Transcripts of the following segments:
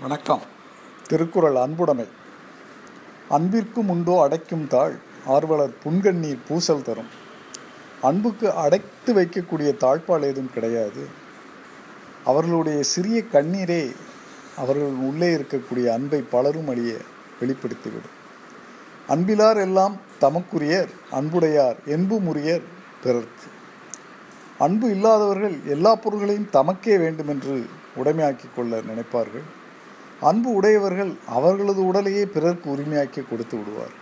வணக்கம். திருக்குறள் அன்புடைமை. அன்பிற்கும் உண்டோ அடைக்கும் தாள் ஆர்வலர் புன்கண்ணீர் பூசல் தரும். அன்புக்கு அடைத்து வைக்கக்கூடிய தாழ்பால் ஏதும் கிடையாது. அவர்களுடைய சிறிய கண்ணீரே அவர்கள் உள்ளே இருக்கக்கூடிய அன்பை பலரும் அழிய வெளிப்படுத்திவிடும். அன்பிலார் எல்லாம் தமக்குரியர் அன்புடையார் என்புமுரியர் பிறர்க்கு. அன்பு இல்லாதவர்கள் எல்லா பொருள்களையும் தமக்கே வேண்டுமென்று உடைமையாக்கிக் கொள்ள நினைப்பார்கள். அன்பு உடையவர்கள் அவர்களது உடலையே பிறர்க்கு உரிமையாக்கி கொடுத்து விடுவார்.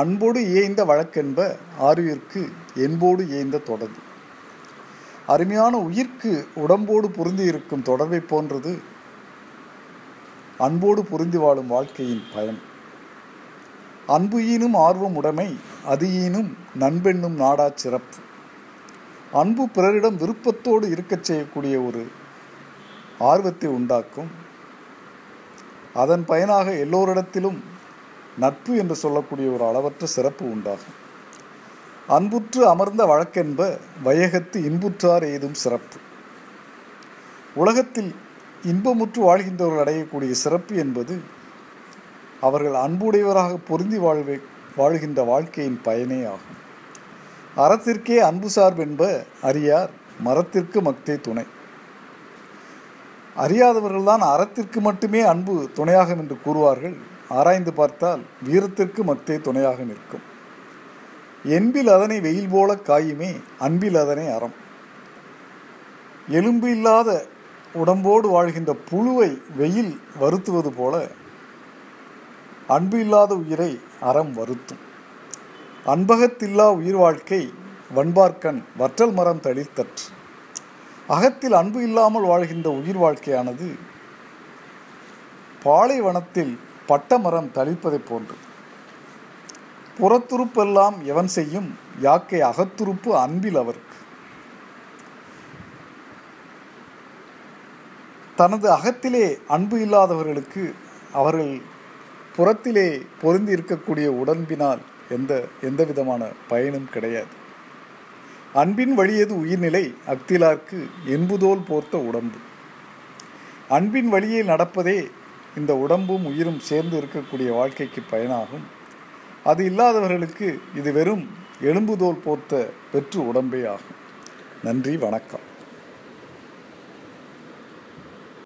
அன்போடு இயைந்த வழக்கென்ப ஆருயிர்க்கு என்போடு இயைந்த தொடர்பு. அருமையான உயிர்க்கு உடம்போடு பொருந்தி இருக்கும் தொடர்பை போன்றது அன்போடு பொருந்தி வாழும் வாழ்க்கையின் பயன். அன்பு ஈனும் ஆர்வம் உடைமை அது ஈனும் நண்பெண்ணும் நாடா சிறப்பு. அன்பு பிறரிடம் விருப்பத்தோடு இருக்கச் செய்யக்கூடிய ஒரு ஆர்வத்தை உண்டாக்கும் அதன் பயனாக எல்லோரிடத்திலும் நட்பு என்று சொல்லக்கூடிய ஒரு அளவற்ற சிறப்பு உண்டாகும். அன்புற்று அமர்ந்த வழக்கென்ப வையகத்து இன்புற்றார் ஏதும் சிறப்பு. உலகத்தில் இன்பமுற்று வாழ்கின்றவர்கள் அடையக்கூடிய சிறப்பு என்பது அவர்கள் அன்புடையவராக பொருந்தி வாழ்வே வாழ்கின்ற வாழ்க்கையின் பயனே ஆகும். அறத்திற்கே அன்பு சார்பென்ப அறியார் மரத்திற்கு மக்தே துணை. அறியாதவர்கள்தான் அறத்திற்கு மட்டுமே அன்பு துணையாகும் என்று கூறுவார்கள். ஆராய்ந்து பார்த்தால் வீரத்திற்கு மத்தே துணையாக நிற்கும். என்பில் அதனை வெயில் போல காயுமே அன்பில் அதனை அறம். எலும்பு இல்லாத உடம்போடு வாழ்கின்ற புழுவை வெயில் வருத்துவது போல அன்பு இல்லாத உயிரை அறம் வருத்தும். அன்பகத்தில்லா உயிர் வாழ்க்கை வண்பார்க்கண் வற்றல் மரம் தளிர்த்தற்று அகத்தில் அன்பு இல்லாமல் வாழ்கின்ற உயிர் வாழ்க்கையானது பாலைவனத்தில் பட்டமரம் தளிர்ப்பதைப் போன்று. புறத்துருப்பெல்லாம் எவன் செய்யும்? யாக்கை அகத்துருப்பு அன்பில் அவருக்கு. தனது அகத்திலே அன்பு இல்லாதவர்களுக்கு அவர்கள் புறத்திலே பொருந்தி இருக்கக்கூடிய உடம்பினால் எந்த எந்த விதமான பயனும் கிடையாது. அன்பின் வழியது உயிர்நிலை அக்திலார்க்கு என்புதோல் போர்த்த உடம்பு. அன்பின் வழியில் நடப்பதே இந்த உடம்பும் உயிரும் சேர்ந்து இருக்கக்கூடிய வாழ்க்கைக்கு பயனாகும். அது இல்லாதவர்களுக்கு இது வெறும் எலும்புதோல் போர்த்த பெற்று உடம்பே ஆகும். நன்றி வணக்கம்.